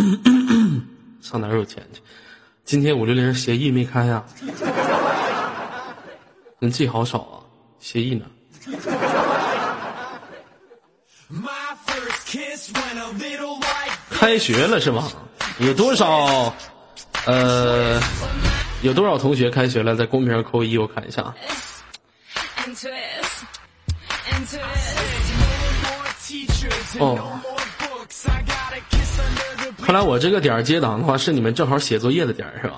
上哪儿有钱去？今天五六零协议没开呀？人气好少啊，协议呢？开学了是吗？有多少？呃，有多少同学开学了？在公屏上扣一，我看一下。哦。看来我这个点儿接档的话，是你们正好写作业的点儿，是吧？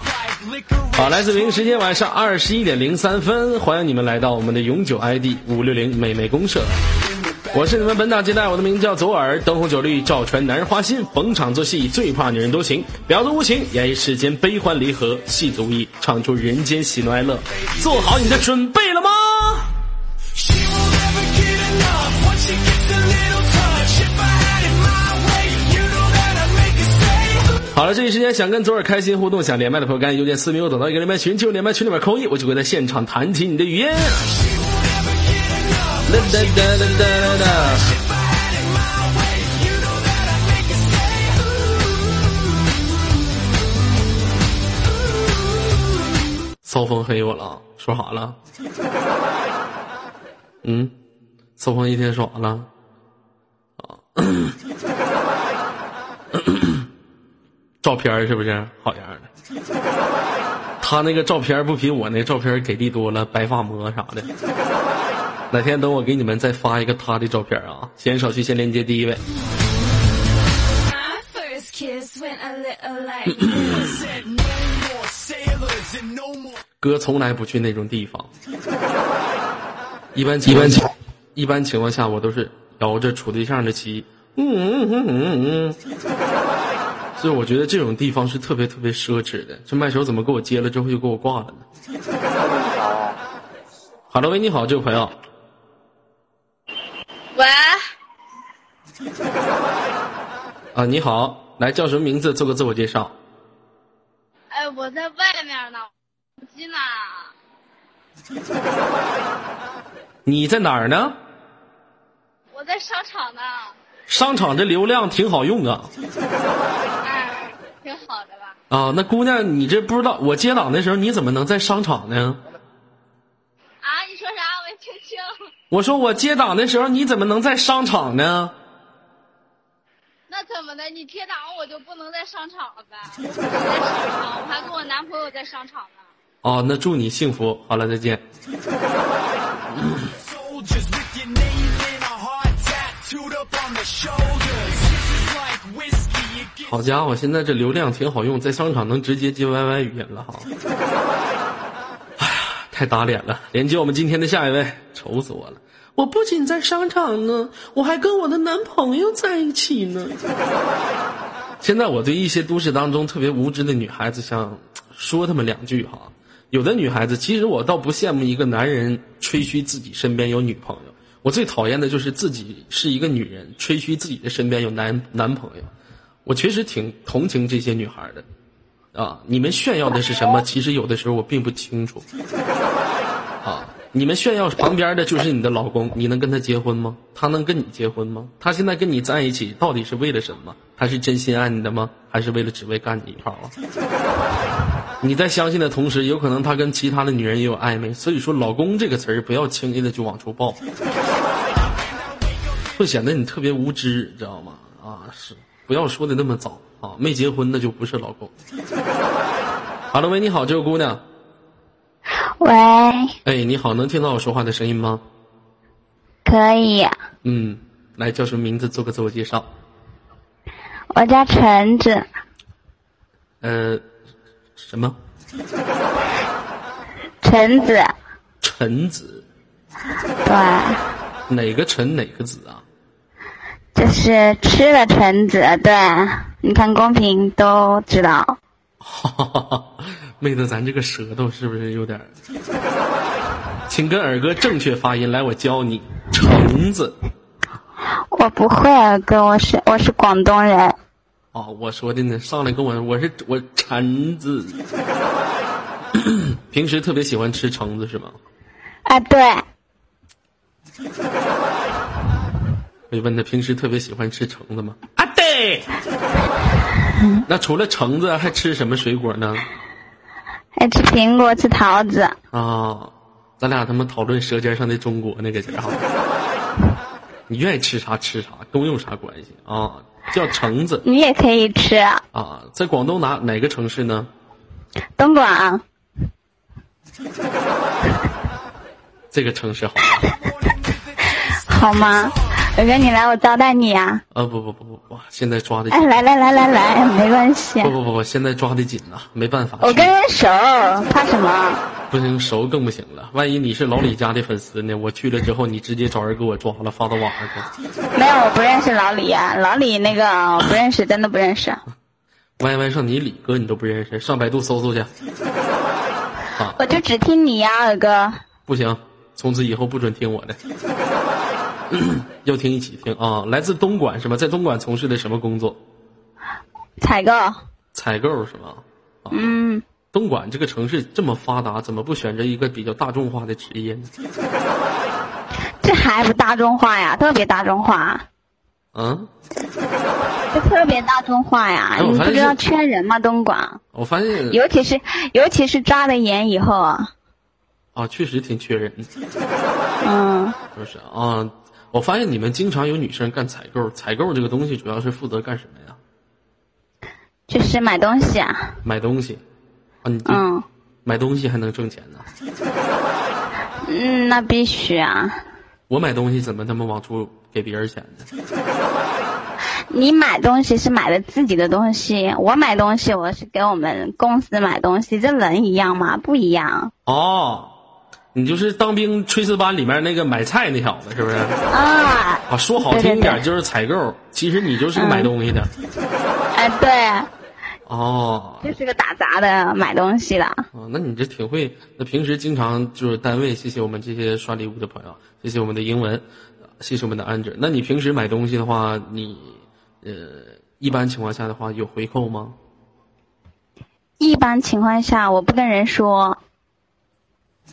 好，来自北京时间晚上二十一点零三分，欢迎你们来到我们的永久 ID 五六零美美公社。我是你们本档接待，我的名字叫左耳，灯红酒绿照传男人花心，逢场作戏最怕女人多情，婊子无情演绎世间悲欢离合，戏足矣唱出人间喜怒哀乐，做好你的准备了吗？好了，这一时间想跟左耳开心互动、想连麦的朋友，赶紧邮件私密我等到一个连麦群，进入连麦群里面扣一，我就会在现场弹起你的语音。哒哒哒哒哒哒。骚风黑我了，说啥了？嗯，骚风一天说啥了？啊。照片是不是好样的？他那个照片不比我那照片给力多了，白发魔啥的。哪天等我给你们再发一个他的照片啊！先手去先连接第一位。哥 从来不去那种地方，一般一般情一般情况下我都是摇着处对象的旗。嗯嗯嗯嗯嗯。所以我觉得这种地方是特别特别奢侈的。这麦手怎么给我接了之后又给我挂了呢？好的，喂，你好，这位朋友。喂。啊，你好，来叫什么名字？做个自我介绍。哎，我在外面呢，手机呢。你在哪儿呢？我在商场呢。商场这流量挺好用啊。挺好的吧？啊，那姑娘，你这不知道我接档的时候，你怎么能在商场呢？啊，你说啥？我没听清。我说我接档的时候，你怎么能在商场呢？那怎么的？你接档我就不能在商场了呗？我在商场，我还跟我男朋友在商场呢。哦，那祝你幸福。好了，再见。好家伙，现在这流量挺好用，在商场能直接接 YY 语音了哈。哎呀，太打脸了！连接我们今天的下一位，愁死我了！我不仅在商场呢，我还跟我的男朋友在一起呢。现在我对一些都市当中特别无知的女孩子想说他们两句哈。有的女孩子，其实我倒不羡慕一个男人吹嘘自己身边有女朋友，我最讨厌的就是自己是一个女人吹嘘自己的身边有男男朋友。我确实挺同情这些女孩的，啊，你们炫耀的是什么？其实有的时候我并不清楚，啊，你们炫耀旁边的就是你的老公，你能跟他结婚吗？他能跟你结婚吗？他现在跟你在一起到底是为了什么？他是真心爱你的吗？还是为了只为干你一炮啊？你在相信的同时，有可能他跟其他的女人也有暧昧，所以说“老公”这个词儿不要轻易的就往出报，会显得你特别无知，知道吗？啊，是。不要说的那么早啊！没结婚那就不是老公。好了，喂，你好，这位姑娘。喂。哎，你好，能听到我说话的声音吗？可以。嗯，来叫什么名字？做个自我介绍。我叫橙子。呃，什么？橙子。橙子。对。哪个橙哪个子啊？就是吃了橙子，对，你看公屏都知道。妹子，咱这个舌头是不是有点？请跟耳哥正确发音，来，我教你，橙子。我不会，耳哥，我是我是广东人。哦，我说的呢，上来跟我，我是我橙子。平时特别喜欢吃橙子是吗？啊，对。我就问他平时特别喜欢吃橙子吗？啊，对。那除了橙子，还吃什么水果呢？还吃苹果，吃桃子。啊，咱俩他妈讨论《舌尖上的中国》那个人哈。你愿意吃啥吃啥，跟我有啥关系啊？叫橙子你也可以吃。啊，在广东哪哪个城市呢？东莞，这个城市好。好吗？伟哥，你来，我招待你啊！啊不不不不不，现在抓的哎，来来来来来，没关系不。不不不，现在抓的紧呐，没办法。我跟人熟，怕什么？不行，熟更不行了。万一你是老李家的粉丝呢？我去了之后，你直接找人给我抓了，发到网上去。没有，我不认识老李啊，老李那个我不认识，真的不认识。歪歪上你李哥你都不认识，上百度搜搜去。我就只听你呀，二哥。不行，从此以后不准听我的，要听一起听啊！来自东莞是吗？在东莞从事的什么工作？采购，采购是吗？嗯，东莞这个城市这么发达，怎么不选择一个比较大众化的职业呢？这还不大众化呀，特别大众化，嗯，这特别大众化呀！你不知道是缺人吗？东莞，我发现尤其是尤其是抓了严以后啊，啊，确实挺缺人，嗯，就是啊？我发现你们经常有女生干采购，采购这个东西主要是负责干什么呀？就是买东西啊，买东西啊，你嗯买东西还能挣钱呢？嗯，那必须啊！我买东西怎么他妈往出给别人钱呢？你买东西是买的自己的东西，我买东西我是给我们公司买东西，这能一样吗？不一样哦，你就是当兵炊事班里面那个买菜那小子是不是？啊！啊，说好听一点就是采购，其实你就是个买东西的。哎，对，哦，就是个打杂的买东西的。啊，那你这挺会。那平时经常就是单位，谢谢我们这些刷礼物的朋友，谢谢我们的英文，谢谢我们的安哲。那你平时买东西的话，你呃，一般情况下的话有回扣吗？一般情况下，我不跟人说，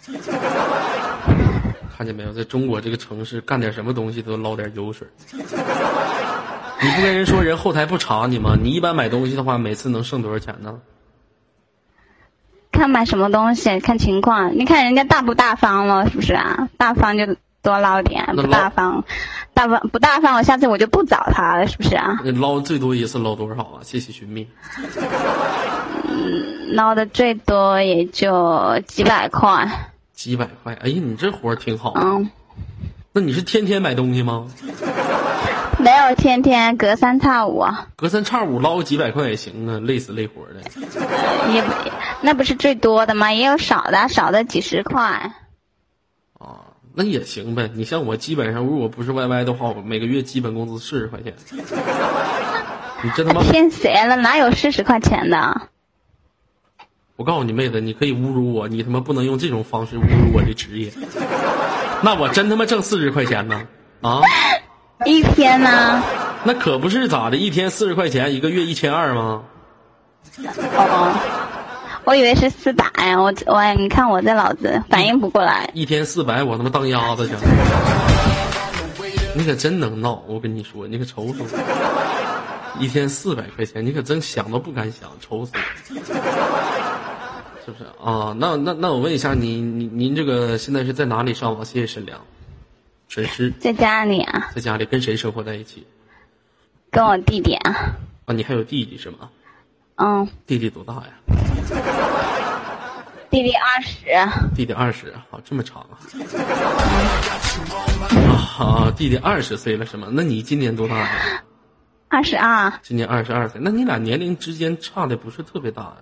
看见没有，在中国这个城市，干点什么东西都捞点油水。你不跟人说，人后台不查你吗？你一般买东西的话，每次能剩多少钱呢？看买什么东西看情况，你看人家大不大方了，是不是啊？大方就多捞点，不大方，大方不大方，我下次我就不找他了，是不是啊？那捞最多一次捞多少啊？谢谢寻觅。捞的最多也就几百块，几百块，哎呀，你这活儿挺好。嗯，那你是天天买东西吗？没有天天隔三差五，隔三差五捞几百块也行啊，累死累活的。也不那不是最多的吗？也有少的，少的几十块。啊，那也行呗。你像我，基本上如果不是 YY 的话，我每个月基本工资四十块钱。你这他妈！骗谁了？哪有四十块钱的？我告诉你妹子，你可以侮辱我，你他妈不能用这种方式侮辱我的职业。那我真他妈挣四十块钱呢？啊，一天呢？那可不是咋的，一天四十块钱，一个月一千二吗？哦，我以为是四百，我我你看我这脑子反应不过来。一天四百，我他妈当鸭子去。你可真能闹，我跟你说，你可愁死我，一天四百块钱，你可真想都不敢想，愁死我。是不是啊？那那那我问一下您，您您这个现在是在哪里上网？谢谢沈良，沈师在家里啊，在家里跟谁生活在一起？跟我弟弟啊，啊，你还有弟弟是吗？嗯，弟弟多大呀？弟弟二十，弟弟二十啊，这么长啊！啊，弟弟二十岁了是吗？那你今年多大呀？二十二，今年二十二岁，那你俩年龄之间差的不是特别大呀？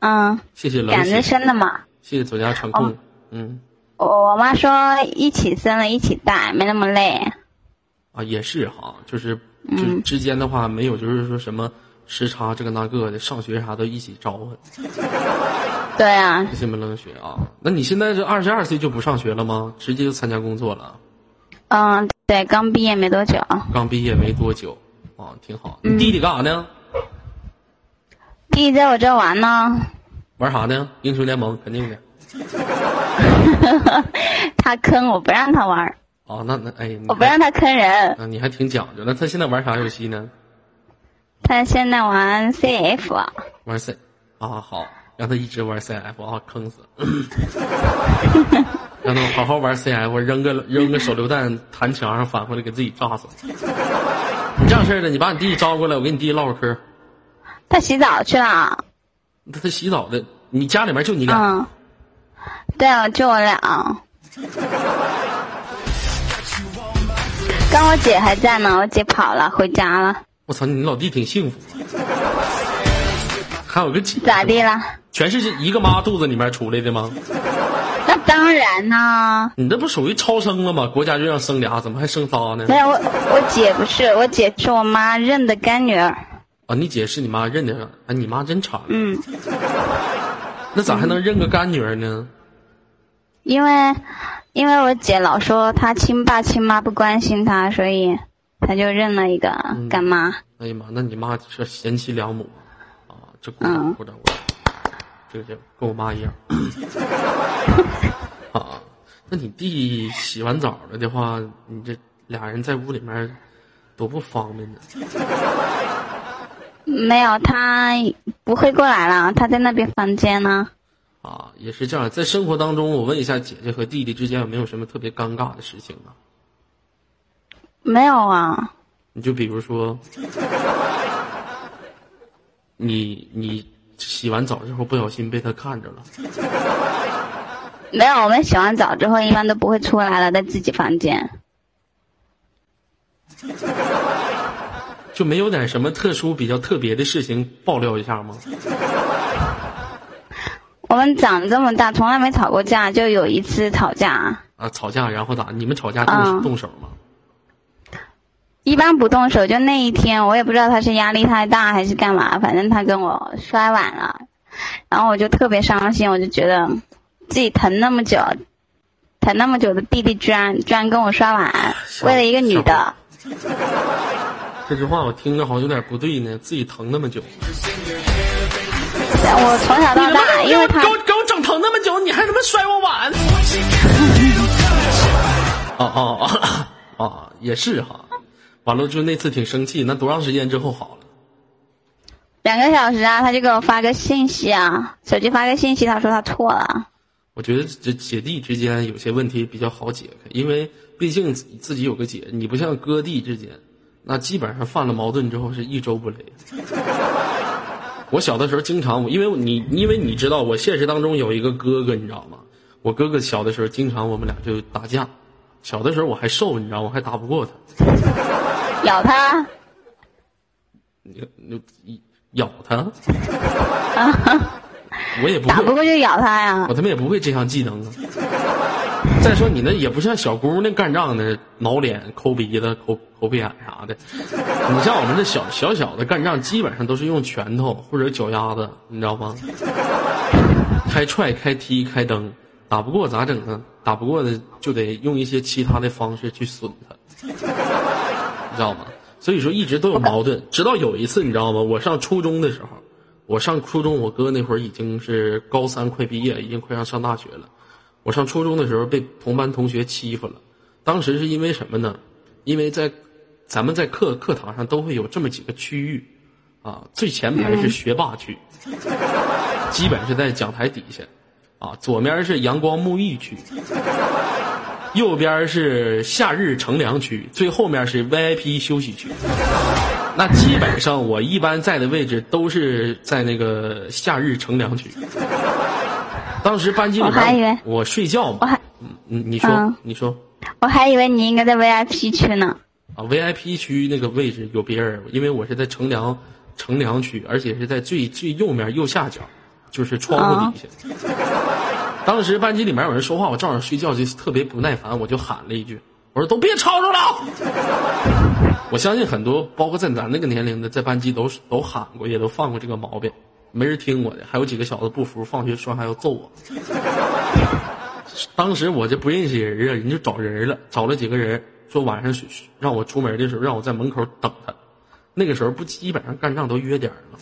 嗯，谢谢冷赶着，生的嘛。谢谢左家长控，哦嗯，我我妈说一起生了一起带，没那么累。啊也是哈，就是就是之间的话没有就是说什么时差这个那个的，上学啥都一起招呼，对啊，谢谢们冷血啊。那你现在这二十二岁就不上学了吗？直接就参加工作了？嗯，对，刚毕业没多久，刚毕业没多久，啊，挺好。嗯你弟弟干啥呢？弟弟在我这玩呢，玩啥呢？英雄联盟肯定的。他坑我不让他玩，哦，那那哎，我不让他坑人。啊，你还挺讲究。那他现在玩啥游戏呢？他现在玩 CF，玩 C 啊，好，让他一直玩 CF 啊，坑死。让他好好玩 CF，扔个扔个手榴弹弹墙上，返回来给自己炸死。你这样式的，你把你弟招过来，我跟你弟唠会嗑。他洗澡去了。他他洗澡的，你家里面就你俩？嗯，对啊，就我俩。刚我姐还在呢，我姐跑了，回家了。我操，你老弟挺幸福，还有个姐。咋地了？全是一个妈肚子里面出来的吗？那当然呢。你这不属于超生了吗？国家就让生俩，怎么还生仨呢？没有，我我姐不是，我姐是我妈认的干女儿。啊，你姐是你妈认的？啊，你妈真长。嗯。那咋还能认个干女儿呢？因为。因为我姐老说她亲爸亲妈不关心她，所以她就认了一个干妈。哎呀妈，那你妈是贤妻良母啊！这鼓掌鼓掌鼓掌，这个就跟我妈一样。啊，那你弟洗完澡了的话，你这俩人在屋里面多不方便呢。没有，他不会过来了，他在那边房间呢。啊，也是这样。在生活当中，我问一下姐姐和弟弟之间有没有什么特别尴尬的事情啊？没有啊。你就比如说，你你洗完澡之后不小心被他看着了。没有，我们洗完澡之后一般都不会出来了，在自己房间。就没有点什么特殊、比较特别的事情爆料一下吗？我们长这么大，从来没吵过架，就有一次吵架。啊，吵架然后咋？你们吵架动动手吗？一般不动手，就那一天，我也不知道他是压力太大还是干嘛，反正他跟我摔碗了，然后我就特别伤心，我就觉得自己疼那么久，疼那么久的弟弟居然居然跟我摔碗，为了一个女的。这句话我听着好像有点不对呢，自己疼那么久。我从小到大，因为他给我给我整疼那么久，你还他妈摔我碗？哦哦哦哦，也是哈。完了就那次挺生气，那多长时间之后好了？两个小时啊，他就给我发个信息啊，手机发个信息，他说他错了。我觉得这姐弟之间有些问题比较好解开，因为毕竟自己有个姐，你不像哥弟之间，那基本上犯了矛盾之后是一周不雷。我小的时候经常，因为你，因为你知道，我现实当中有一个哥哥，你知道吗？我哥哥小的时候经常我们俩就打架。小的时候我还瘦，你知道，我还打不过他。咬他？你你咬他？我也不打不过就咬他呀。我他妈也不会这项技能啊。再说你那也不像小姑娘干仗的，挠脸、抠鼻子、抠抠鼻眼啥的。你像我们这小小小的干仗，基本上都是用拳头或者脚丫子，你知道吗？开踹、开踢、开蹬，打不过咋整呢？打不过的就得用一些其他的方式去损他，你知道吗？所以说一直都有矛盾，直到有一次你知道吗？我上初中的时候，我上初中，我哥那会儿已经是高三快毕业，已经快要上大学了。我上初中的时候被同班同学欺负了，当时是因为什么呢？因为在咱们在课课堂上都会有这么几个区域，啊，最前排是学霸区，基本是在讲台底下，啊，左面是阳光沐浴区，右边是夏日乘凉区，最后面是 VIP 休息区。那基本上我一般在的位置都是在那个夏日乘凉区。当时班级里边，我睡觉嘛。我还，嗯，你说，你说。我还以为你应该在 VIP 区呢。啊，VIP 区那个位置有别人，因为我是在乘凉乘凉区，而且是在最最右面右下角，就是窗户底下。当时班级里面有人说话，我正好睡觉，就特别不耐烦，我就喊了一句：“我说都别吵吵了。”我相信很多，包括在咱那个年龄的，在班级都都喊过，也都犯过这个毛病。没人听我的，还有几个小子不服，放学说还要揍我。当时我就不认识人啊，人就找人了，找了几个人，说晚上让我出门的时候，让我在门口等他。那个时候不基本上干仗都约点了，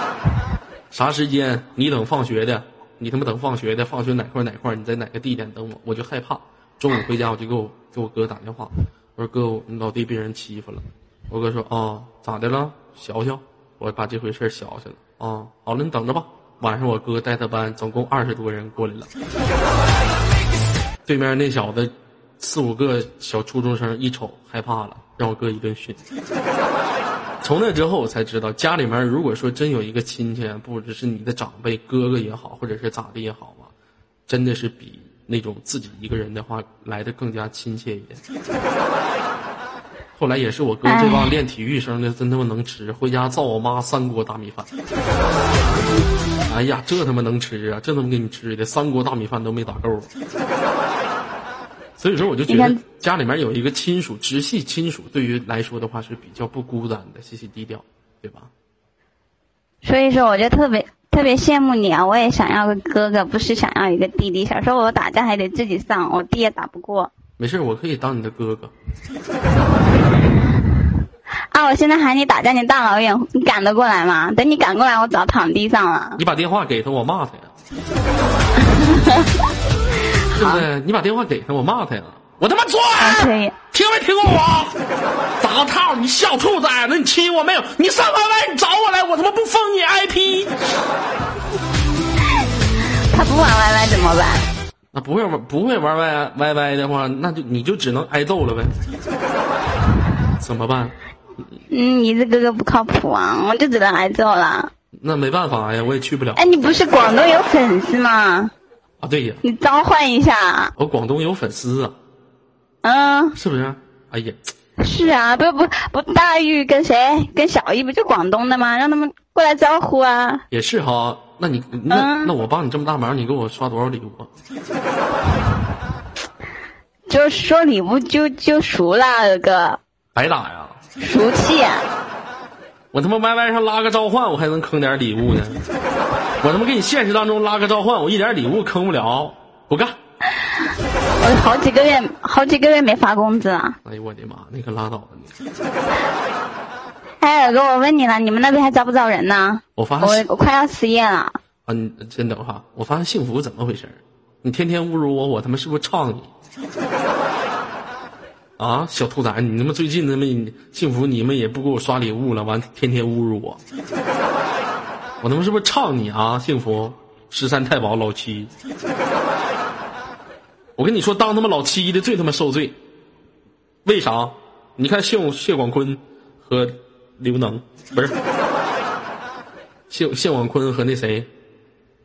啥时间你等放学的，你他妈等放学的，放学哪块哪块，你在哪个地点等我，我就害怕。中午回家我就给我给我哥打电话，我说哥，我老弟被人欺负了。我哥说哦，咋的了？小小，我把这回事儿消了。哦，好了，你等着吧。晚上我哥带他班总共二十多人过来了，对面那小子四五个小初中生一瞅害怕了，让我哥一顿训。从那之后我才知道，家里面如果说真有一个亲戚，不只是你的长辈哥哥也好，或者是咋的也好吧，真的是比那种自己一个人的话来的更加亲切一点。后来也是我哥这帮练体育生的真他妈能吃，回家造我妈三锅大米饭。哎呀，这他妈能吃啊！这他妈给你吃的三锅大米饭都没打够。所以说，我就觉得家里面有一个亲属，直系亲属，对于来说的话是比较不孤单的，细细低调，对吧？所以说，我就特别特别羡慕你啊！我也想要个哥哥，不是想要一个弟弟。小时候我打架还得自己上，我弟也打不过。没事，我可以当你的哥哥。啊！我现在喊你打架，你大老远，你赶得过来吗？等你赶过来，我早躺地上了。你把电话给他，我骂他呀。对不对？你把电话给他，我骂他呀。我他妈钻！可以。听没听过我？打个套！你小兔崽子，你亲我没有？你上 YY，你找我来，我他妈不封你 IP。他不玩 YY 怎么办？那不会玩，不会玩 Y YY 的话，那就你就只能挨揍了呗。怎么办？嗯，你这哥哥不靠谱啊，我就只能挨揍了。那没办法呀，我也去不了。哎，你不是广东有粉丝吗？啊，对呀。你召唤一下。我广东有粉丝啊。嗯。是不是？哎呀。是啊，不不不，大玉跟谁？跟小玉不就广东的吗？让他们过来招呼啊。也是哈，那你那那我帮你这么大忙，你给我刷多少礼物？就说礼物就就熟了，哥。白打呀！俗气！我他妈 YY 上拉个召唤，我还能坑点礼物呢。我他妈给你现实当中拉个召唤，我一点礼物坑不了，不干。我好几个月，好几个月没发工资了。哎呦我的妈！你可拉倒吧你！哎，哥，我问你了，你们那边还招不招人呢？我发我我快要失业了。啊，你真的哈，我发现幸福怎么回事？你天天侮辱我，我他妈是不是唱你？啊，小兔崽，你他妈最近他妈幸福，你们也不给我刷礼物了，完天天侮辱我，我他妈是不是唱你啊？幸福，十三太保老七，我跟你说，当他妈老七的最他妈受罪，为啥？你看谢谢广坤和刘能不是谢谢广坤和那谁，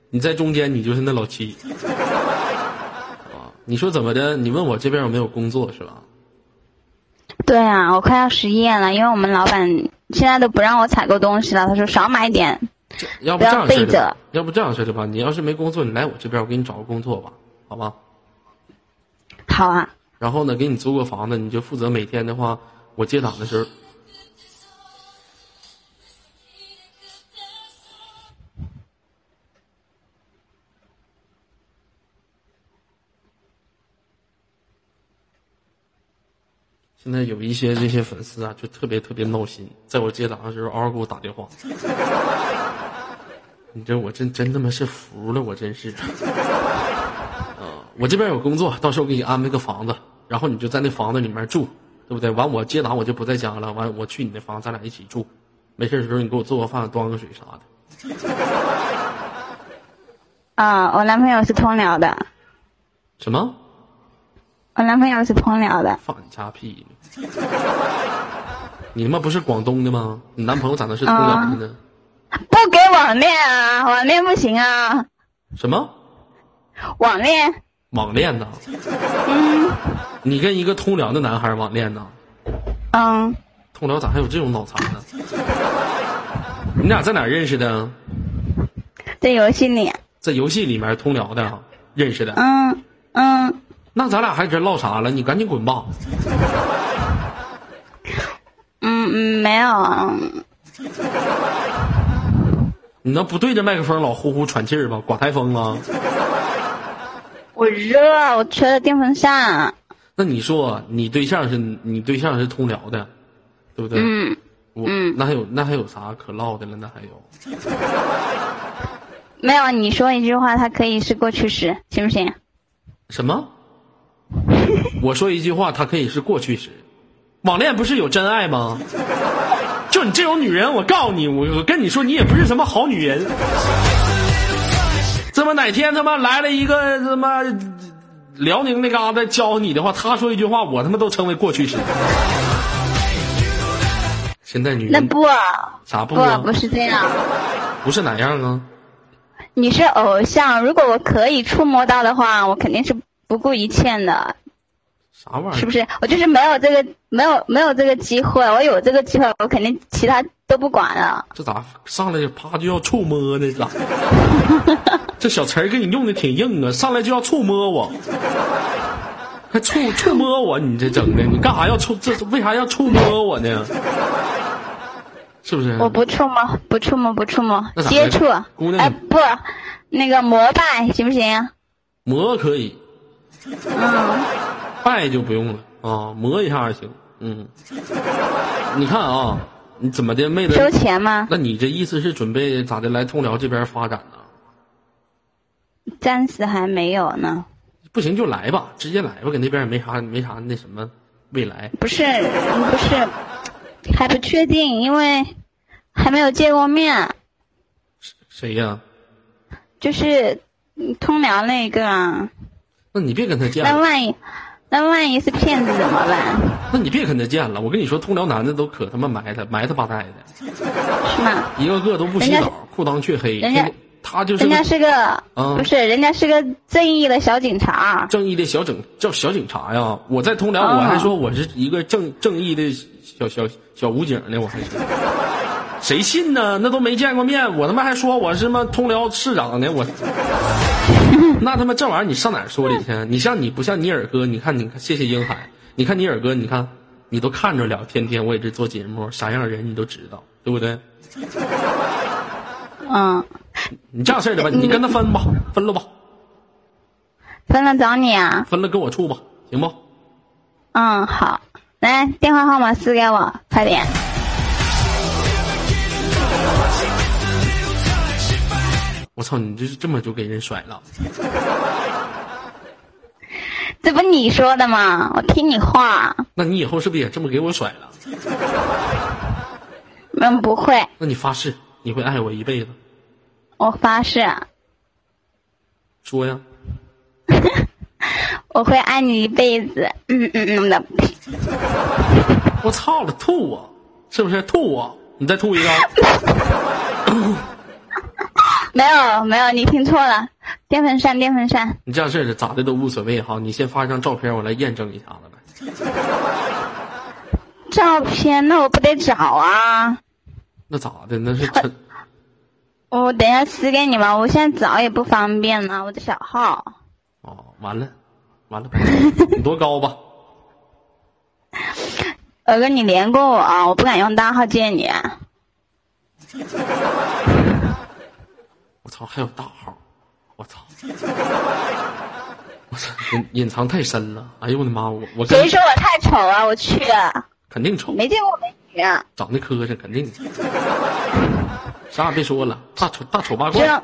你在中间，你就是那老七啊？你说怎么的？你问我这边有没有工作是吧？对啊，我快要失业了，因为我们老板现在都不让我采购东西了。他说少买点，要不这样备着。要不这样式的吧，你要是没工作，你来我这边，我给你找个工作吧，好吧？好啊。然后呢，给你租个房子，你就负责每天的话，我接档的时候。现在有一些这些粉丝啊，就特别特别闹心，在我接档的时候嗷嗷给我打电话。你这我真真他妈是服了，我真是。啊，我这边有工作，到时候给你安排个房子，然后你就在那房子里面住，对不对？完我接档我就不在家了，完我去你那房，咱俩一起住。没事的时候你给我做个饭，端个水啥的。啊，我男朋友是通辽的。什么？我男朋友是通辽的。放你家屁！你他妈不是广东的吗？你男朋友咋能是通辽的呢？不给网恋啊，网恋不行啊。什么？网恋？网恋呢？嗯。你跟一个通辽的男孩网恋呢？嗯。通辽咋还有这种脑残呢？你俩在哪认识的？在游戏里。在游戏里面通辽的认识的。嗯嗯。那咱俩还搁这唠啥了？你赶紧滚吧。嗯嗯，没有。你那不对着麦克风老呼呼喘气儿吗？刮台风啊？我热，我吹了电风扇。那你说，你对象是你对象是通辽的，对不对？嗯。我那还有那还有啥可唠的了？那还有？没有，你说一句话，它可以是过去时，行不行？什么？我说一句话，它可以是过去时。网恋不是有真爱吗？就你这种女人，我告诉你，我我跟你说，你也不是什么好女人。这么哪天他妈来了一个他妈辽宁那嘎达教你的话，他说一句话，我他妈都成为过去式。现在女人那不啥不啊不不是这样，不是哪样啊？你是偶像，如果我可以触摸到的话，我肯定是不顾一切的，啥玩意儿？是不是？我就是没有这个没有没有这个机会，我有这个机会，我肯定其他都不管了。这咋上来就啪就要触摸呢？咋？这小词儿给你用的挺硬啊，上来就要触摸我，还触触摸我，你这整的，你干啥要触？这为啥要触摸我呢？是不是？我不触摸，不触摸，不触摸接触，姑娘哎，不，那个膜拜行不行？膜可以，嗯，拜就不用了啊，磨一下行。嗯，你看啊，你怎么的，妹子？收钱吗？那你这意思是准备咋的来通辽这边发展呢？暂时还没有呢。不行就来吧，直接来吧，搁那边也没啥没啥那什么未来。不是，不是，还不确定，因为还没有见过面。谁呀？就是嗯通辽那个啊，那你别跟他见了，那万一那万一是骗子怎么办？那你别跟他见了。我跟你说，通辽男的都可他妈埋汰埋汰吧汰的，是吗？一个个都不洗澡，裤裆却黑。人家他就是人家是个、啊不是，人家是个正义的小警察。正义的小警叫小警察呀！我在通辽，啊我还说我是一个正正义的小小小武警呢，我还是。谁信呢？那都没见过面，我他妈还说我是么通辽市长呢，我。那他妈这玩意儿你上哪儿说理去？你像你不像你尔哥？你看你看，谢谢英海，你看你尔哥，你看你都看着了，天天我也这做节目，啥样的人你都知道，对不对？嗯，你这样式儿的吧，你跟他分吧，分了吧，分了找你啊。分了跟我处吧，行不？嗯，好，来电话号码私给我，快点。我操，你这是这么就给人甩了？这不你说的吗？我听你话。那你以后是不是也这么给我甩了？嗯，不会，那你发誓你会爱我一辈子？我发誓，说呀，我会爱你一辈子。嗯嗯嗯的。我操了，吐我！是不是吐我？你再吐一个，没有没有，你听错了，电风扇电风扇。你这样式儿的咋的都无所谓哈。你先发一张照片，我来验证一下子呗。照片那我不得找啊，那咋的？那是真我等一下私给你吧，我现在找也不方便呢，我的小号。哦，完了，完了，你多高吧？我跟，你连过我啊，我不敢用大号见你。我 操，还有大号！我操！我操，隐隐藏太深了。哎呦我的妈！我我谁说我太丑啊？我去，肯定丑，没见过美女啊。长得磕碜，肯定。啥也别说了，大丑大丑八怪。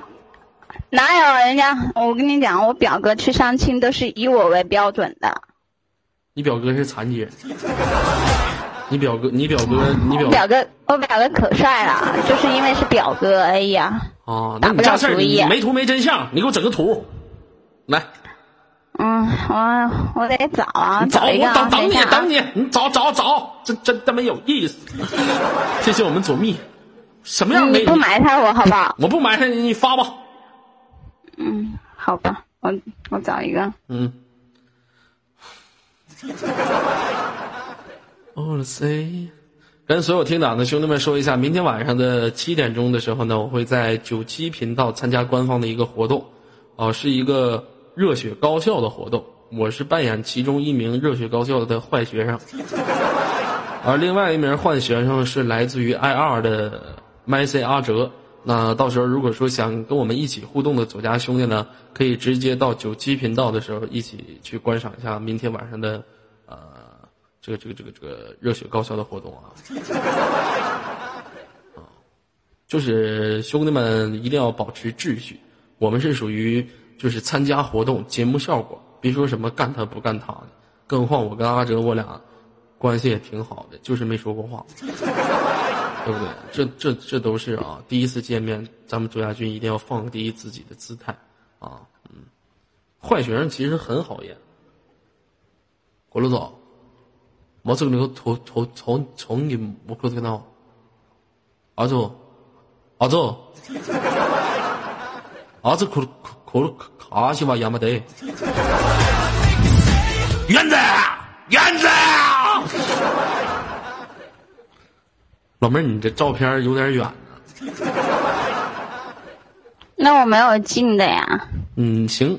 哪有人家？我跟你讲，我表哥去相亲都是以我为标准的。你表哥是残疾人，你表哥，你表哥，你表我表哥，我表哥可帅了，就是因为是表哥。哎呀，啊，那你这样式儿，你没图没真相，你给我整个图，来，嗯，我我得找啊，你找我等等你等你，你找找找，这真他妈有意思。谢谢我们左蜜，什么样美女你不？埋汰我好不好？我不埋汰你，你发吧。嗯，好吧，我我找一个。嗯。All say，跟所有听党的兄弟们说一下，明天晚上的七点钟的时候呢，我会在九七频道参加官方的一个活动，哦、是一个热血高校的活动，我是扮演其中一名热血高校的坏学生，而另外一名坏学生是来自于 i 二的麦 C 阿哲。那到时候如果说想跟我们一起互动的左家兄弟呢，可以直接到九七频道的时候一起去观赏一下明天晚上的呃这个这个这个这个热血高校的活动啊。啊，就是兄弟们一定要保持秩序，我们是属于就是参加活动节目效果，别说什么干他不干他的，更何况我跟阿哲我俩关系也挺好的，就是没说过话，对不对？这这这都是啊，第一次见面，咱们周亚军一定要放低自己的姿态啊，嗯，坏学生其实很好演。郭我这个那个从从从从你我可听到，阿祖，阿祖，阿祖可可可卡西吧，亚麻得。园子，园子，老妹儿，你这照片有点远呢。那我没有近的呀。嗯，行，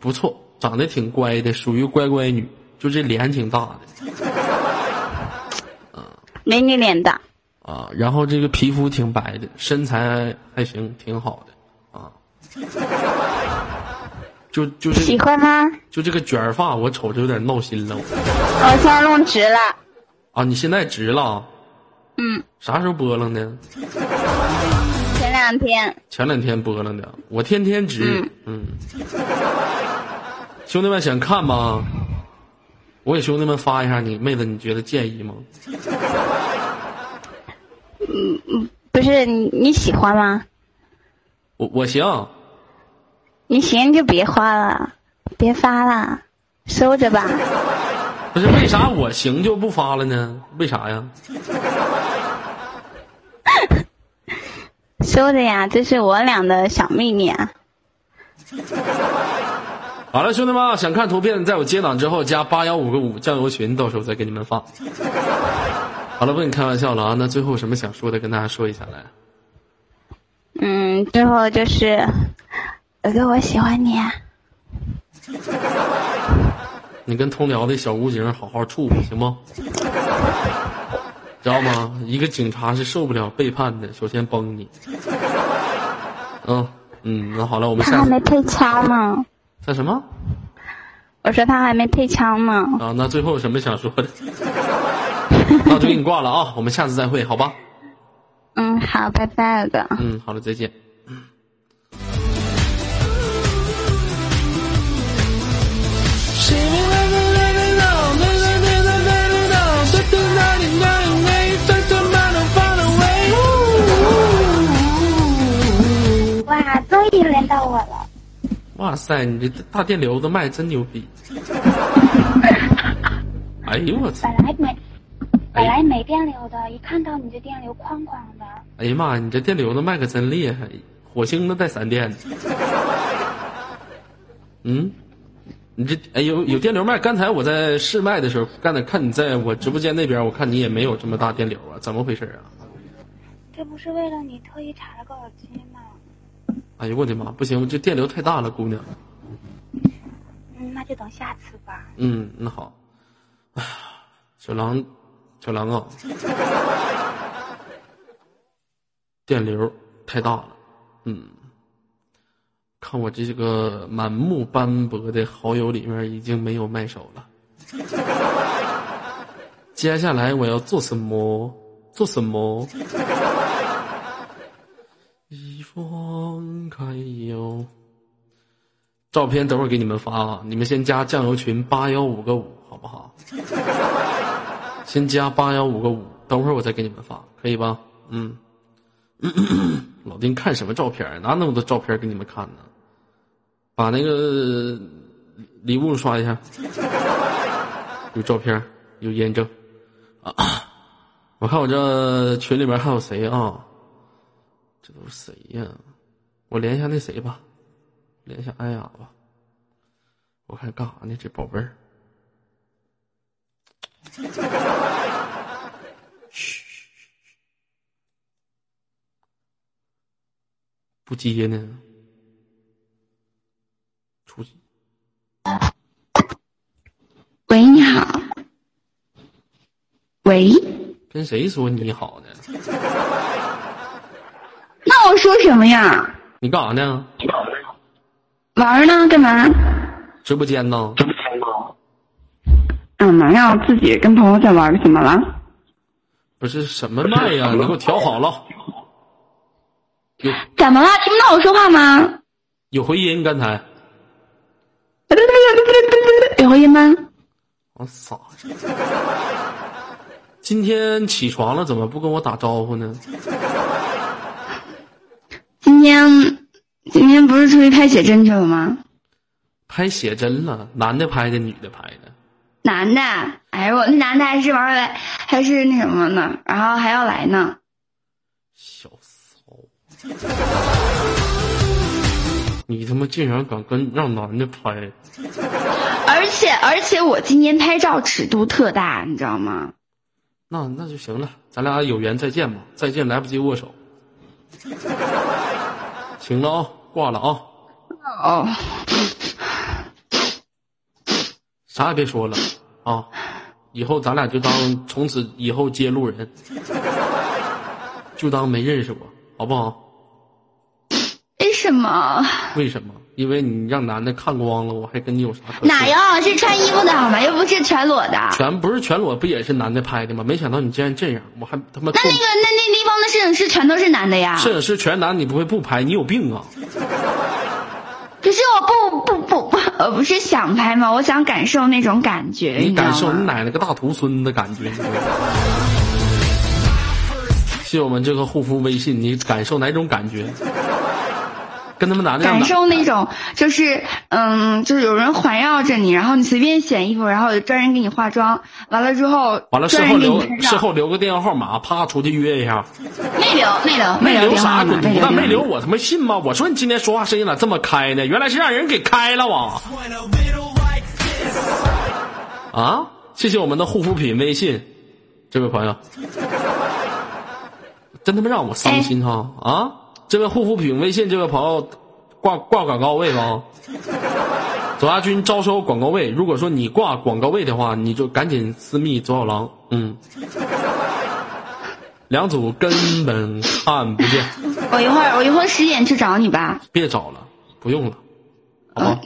不错，长得挺乖的，属于乖乖女，就这脸挺大的。没你脸大。啊，然后这个皮肤挺白的，身材还行，挺好的，啊。就就是喜欢吗？就这个卷发，我瞅着有点闹心了。我现在弄直了。啊，你现在直了？嗯。啥时候拨楞的？前两天。前两天拨楞的，我天天直。嗯。兄弟们想看吗？我给兄弟们发一下，你妹子你觉得介意吗？嗯嗯，不是你你喜欢吗？我我行。你行就别花了，别发了，收着吧。不是为啥我行就不发了呢？为啥呀？收着呀，这是我俩的小秘密啊。好了，兄弟们，想看图片，在我接档之后加八幺五个五酱油群，到时候再给你们发。好了，不跟你开玩笑了啊！那最后什么想说的，跟大家说一下来。嗯，最后就是。哥哥，我喜欢你。你跟通辽的小武警好好处行不？知道吗？一个警察是受不了背叛的，首先崩你。嗯嗯，那好了，我们他还没配枪呢。他什么？我说他还没配枪呢。啊，那最后有什么想说的？那我就给你挂了啊！我们下次再会，好吧？嗯，好，拜拜，哥。嗯，好了，再见。哇，终于轮到我了！哇塞，你这大电流子卖真牛逼！哎呦我操！本来没，本来没电流的，一看到你这电流哐哐的。哎呀妈呀，你这电流子卖可真厉害，火星子带闪电。嗯。你这哎有有电流卖？刚才我在试麦的时候，刚才看你在我直播间那边，我看你也没有这么大电流啊，怎么回事啊？这不是为了你特意插了个耳机吗？哎呦我的妈！不行，这电流太大了，姑娘。嗯，那就等下次吧。嗯，那好。哎呀，小狼，小狼啊，电流太大了。嗯。看我这个满目斑驳的好友里面，已经没有麦手了。接下来我要做什么？做什么？一放开哟。照片等会儿给你们发啊！你们先加酱油群八幺五个五，好不好？先加八幺五个五，等会儿我再给你们发，可以吧？嗯。老丁看什么照片？哪那么多照片给你们看呢？把那个礼物刷一下，有照片，有验证。啊，我看我这群里边还有谁啊？这都是谁呀？我连一下那谁吧，连一下安雅吧。我看干啥呢？这宝贝儿，嘘，不接呢。出去喂，你好。喂，跟谁说你好呢？那我说什么呀？你干啥呢？玩呢？干嘛？直播间呢？嗯，没有，自己跟朋友在玩，怎么了？不是什么麦呀？你给我调好了。怎么了？听不到我说话吗？有回音，刚才。有回音吗？我傻。今天起床了，怎么不跟我打招呼呢？今天今天不是出去拍写真去了吗？拍写真了，男的拍的，女的拍的。男的，哎呦我那男的还是玩来还是那什么呢？然后还要来呢。小骚，你他妈竟然敢跟让男的拍？而且而且我今天拍照尺度特大，你知道吗？那那就行了，咱俩有缘再见吧，再见来不及握手。行了啊，挂了啊，哦，啥也别说了啊，以后咱俩就当从此以后接路人，就当没认识过，好不好？为什么？为什么？因为你让男的看光了，我还跟你有啥？哪有是穿衣服的好吗？又不是全裸的。全不是全裸，不也是男的拍的吗？没想到你竟然这样，我还他妈那那个那那地方的摄影师全都是男的呀。摄影师全男，你不会不拍？你有病啊！可是我不不不不，我不是想拍吗？我想感受那种感觉。你感受你奶奶个大徒孙的感觉。谢我们这个护肤微信，你感受哪种感觉？跟他们男的感受那种就是嗯，就是有人环绕着你，然后你随便选衣服，然后有专人给你化妆，完了之后完了事后留事后留个电话号码，啪出去约一下。没留没留没留啥号码没留滚犊子，没留我他妈信吗？我说你今天说话声音咋这么开呢？原来是让人给开了哇！啊，谢谢我们的护肤品微信，这位朋友，真他妈让我伤心哈啊！这位护肤品微信这位朋友挂挂广告位吗？左亚军招收广告位，如果说你挂广告位的话，你就赶紧私密左小狼，嗯，两组根本看不见。我一会儿我一会儿十点去找你吧。别找了，不用了，好吧？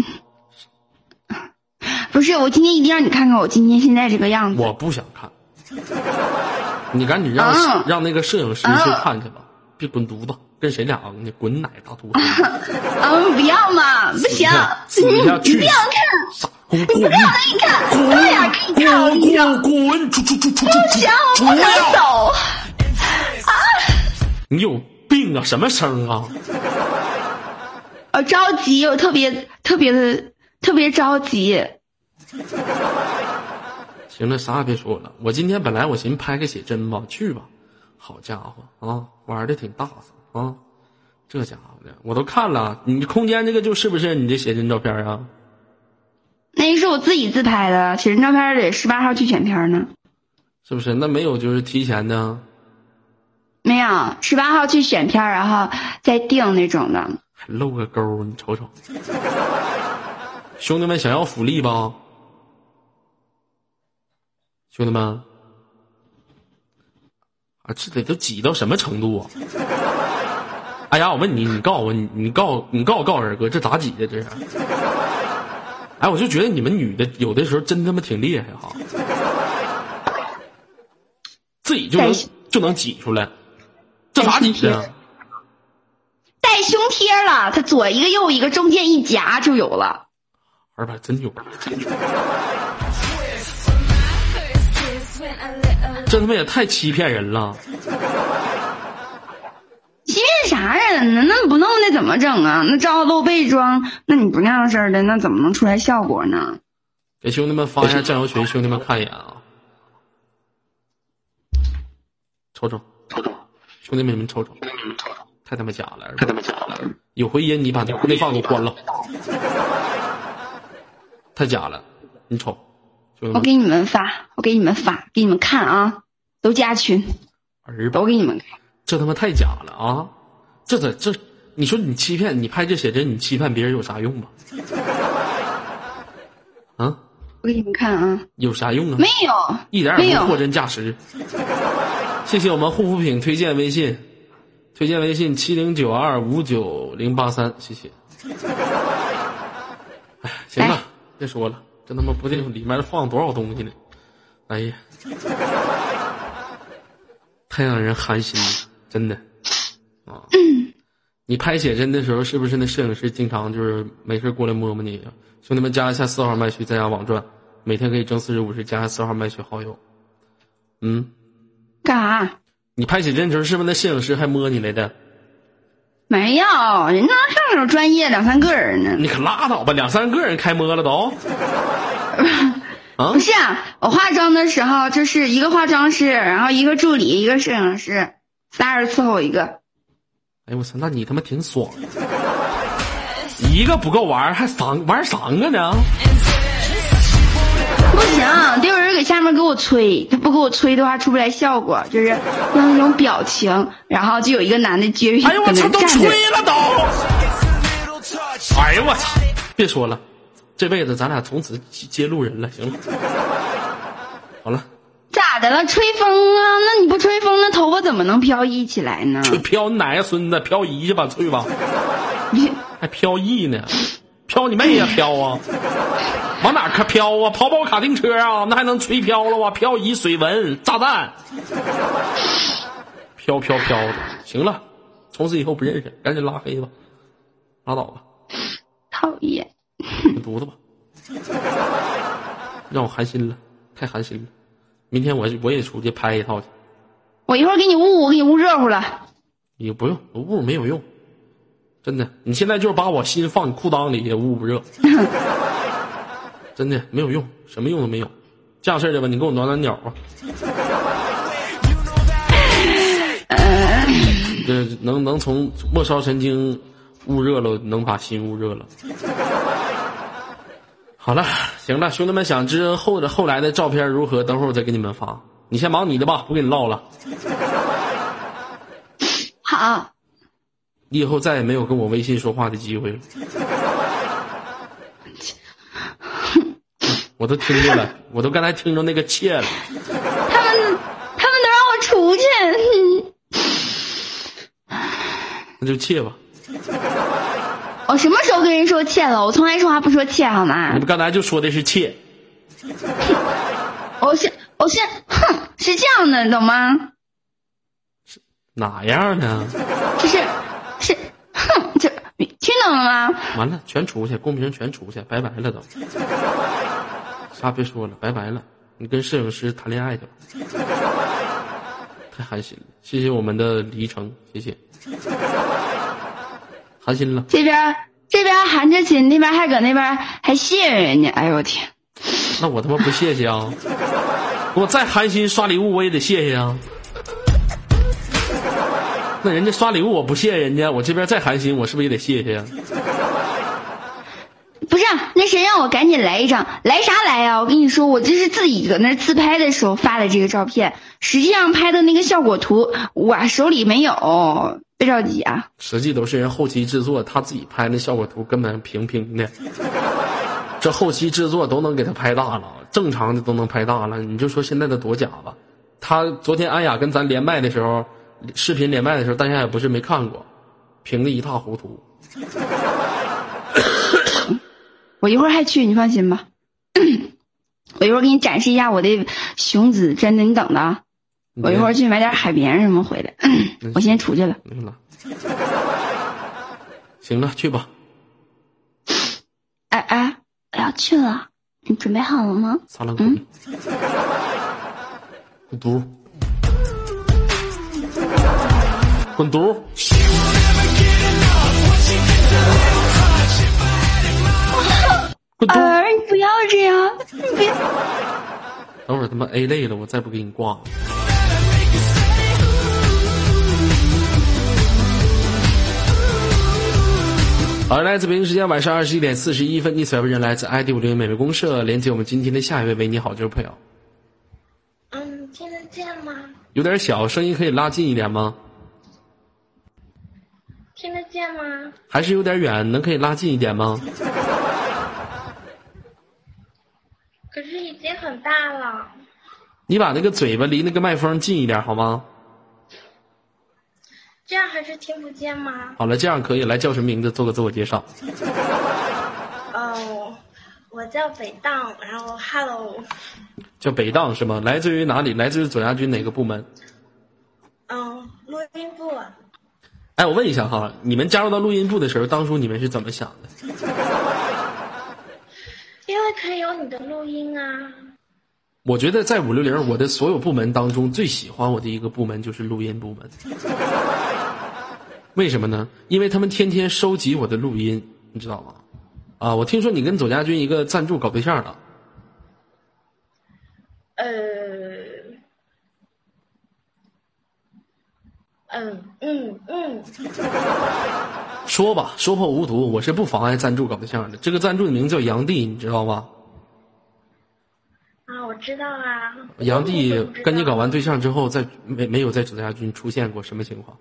不是，我今天一定让你看看我今天现在这个样子。我不想看，你赶紧让、啊让那个摄影师去看去吧，别滚犊子，跟谁俩啊你滚奶大犊子，嗯，不要嘛，不行，死你你不要看，傻滚滚不要给你看，快点给你看，我跟你说，滚滚出出出出出不行，出！我不想要！走。你有病啊？什么声啊？我着急，我特别特别的特别着急。行了，啥也别说了。我今天本来我寻思拍个写真吧，去吧。好家伙啊，玩的挺大方啊！这家伙的，我都看了，你空间这个就是不是你这写真照片啊？那是我自己自拍的，写真照片得十八号去选片呢。是不是？那没有就是提前的，没有，十八号去选片，然后再定那种的。还露个沟，你瞅瞅。兄弟们想要福利吧？兄弟们，啊，这得都挤到什么程度啊？哎呀，我问你，你告诉我，你你告你告我告诉二哥，这咋挤的？这是？哎，我就觉得你们女的有的时候真他妈挺厉害哈，自己就能就能挤出来，这咋挤的？带胸贴了，他左一个右一个，中间一夹就有了。二百真牛，这他妈也太欺骗人了！欺骗啥人呢？那不弄那怎么整啊？那照露背装，那你不那样式儿的，那怎么能出来效果呢？给兄弟们发一下酱油群，兄弟们看一眼啊！瞅瞅，瞅瞅，兄弟们你们瞅瞅，太他妈假了，太他妈假了！有回音，你把那那放给我关了，太假了！你瞅，我给你们发，我给你们发，给你们看啊，都加群，都，给你们看。这他妈太假了啊！这咋这？你说你欺骗，你拍这写真，你欺骗别人有啥用吧？啊，我给你们看啊，有啥用啊？没有，一点没有也不货真价实。谢谢我们护肤品推荐微信，推荐微信七零九二五九零八三，谢谢。哎，行了，别说了，这他妈不定里面放多少东西呢？哎呀，太让人寒心了，真的啊！你拍写真的时候，是不是那摄影师经常就是没事过来摸摸你呀？兄弟们，加一下四号麦序，在家网赚，每天可以挣四十五十，加下四号麦序好友。嗯，干啥？你拍写真时候是不是那摄影师还摸你来的？没有，人家上手专业，两三个人呢。你可拉倒吧，两三个人开摸了都。啊不，是啊，我化妆的时候就是一个化妆师，然后一个助理，一个摄影师，仨人伺候一个。哎呦我操，那你他妈挺爽。一个不够玩，还三玩三个呢？不行，得有人给下面给我吹，他不给我吹的话出不来效果，就是用 那种表情，然后就有一个男的撅着哎呦我操，都。吹了都！哎呦我操！别说了，这辈子咱俩从此接接路人了。行了，好了，咋的了？吹风啊？那你不吹风，那头发怎么能飘逸起来呢？吹飘你奶呀，孙子，飘移去吧，去吧，还飘逸呢，飘你妹呀，飘啊！往哪可飘啊？跑跑卡丁车啊？那还能吹飘了啊？漂移、水纹、炸弹，飘飘飘的。行了，从此以后不认识，赶紧拉黑吧，拉倒吧。讨厌。你犊子吧，让我寒心了，太寒心了。明天我我也出去拍一套去，我一会儿给你捂，我给你捂热乎了。你不用，我捂没有用，真的。你现在就是把我心放你裤裆里也捂不热，真的没有用，什么用都没有。这样式儿的吧，你给我暖暖脚吧。这能能从末梢神经捂热了，能把心捂热了。好了，行了，兄弟们，想知后的后来的照片如何，等会儿我再给你们发。你先忙你的吧，不跟你唠了。好，你以后再也没有跟我微信说话的机会了。我都听见了，我都刚才听着那个切了。他们他们都让我出去。那就切吧。我什么时候跟人说切了？我从来说话不说切，好吗你？们刚才就说的是切，我是我是哼，是这样的，懂吗？是哪样呢？就是是哼，这听懂了吗？完了，全出去，公屏全出去，拜拜了都。啥别说了，拜拜了。你跟摄影师谈恋爱去吧。太寒心了，谢谢我们的黎城，谢谢。寒心了，这边这边含着亲，那边还搁那边还谢人家。哎呦我天！那我他妈不谢谢啊！我再寒心刷礼物，我也得谢谢啊。那人家刷礼物我不谢人家，我这边再寒心，我是不是也得谢谢呀、不是，那谁让我赶紧来一张？来啥来呀、我跟你说，我这是自己搁那自拍的时候发的这个照片，实际上拍的那个效果图我手里没有，别着急啊。实际都是人后期制作，他自己拍那效果图根本平平的。这后期制作都能给他拍大了，正常的都能拍大了，你就说现在的多假吧。他昨天安雅跟咱连麦的时候，视频连麦的时候，大家也不是没看过，平的一塌糊涂。我一会儿还去，你放心吧。我一会儿给你展示一下我的雄姿，真的，你等着啊。我一会儿去买点海绵什么回来。我先出去了。行了，去吧。哎哎，我要去了，你准备好了吗？撒浪滚，滚犊，滚犊。滚犊！儿，你不要这样，你别。等会儿他妈 A 累了，我再不给你挂了。好，来自北京时间晚上二十一点四十一分，你所要为人来自 ID 五零美味公社，连接我们今天的下一位，喂，你好，这位朋友，嗯，听得见吗？有点小，声音可以拉近一点吗？听得见吗？还是有点远，能可以拉近一点吗？可是已经很大了。你把那个嘴巴离那个麦克风近一点好吗？这样还是听不见吗？好了，这样可以。来，叫什么名字？做个自我介绍。哦，我叫北荡，然后 Hello，叫北荡是吗？来自于哪里？来自于左家军哪个部门？嗯，录音部，哎，我问一下哈，你们加入到录音部的时候，当初你们是怎么想的？因为可以有你的录音啊。我觉得在五六零，我的所有部门当中最喜欢我的一个部门就是录音部门。为什么呢？因为他们天天收集我的录音，你知道吗？啊，我听说你跟左家军一个赞助搞对象了。呃，嗯嗯嗯，说吧，说破无毒，我是不妨碍赞助搞对象的。这个赞助的名字叫杨帝，你知道吗？啊，我知道啊。杨帝跟你搞完对象之后，在没没有在左家军出现过什么情况？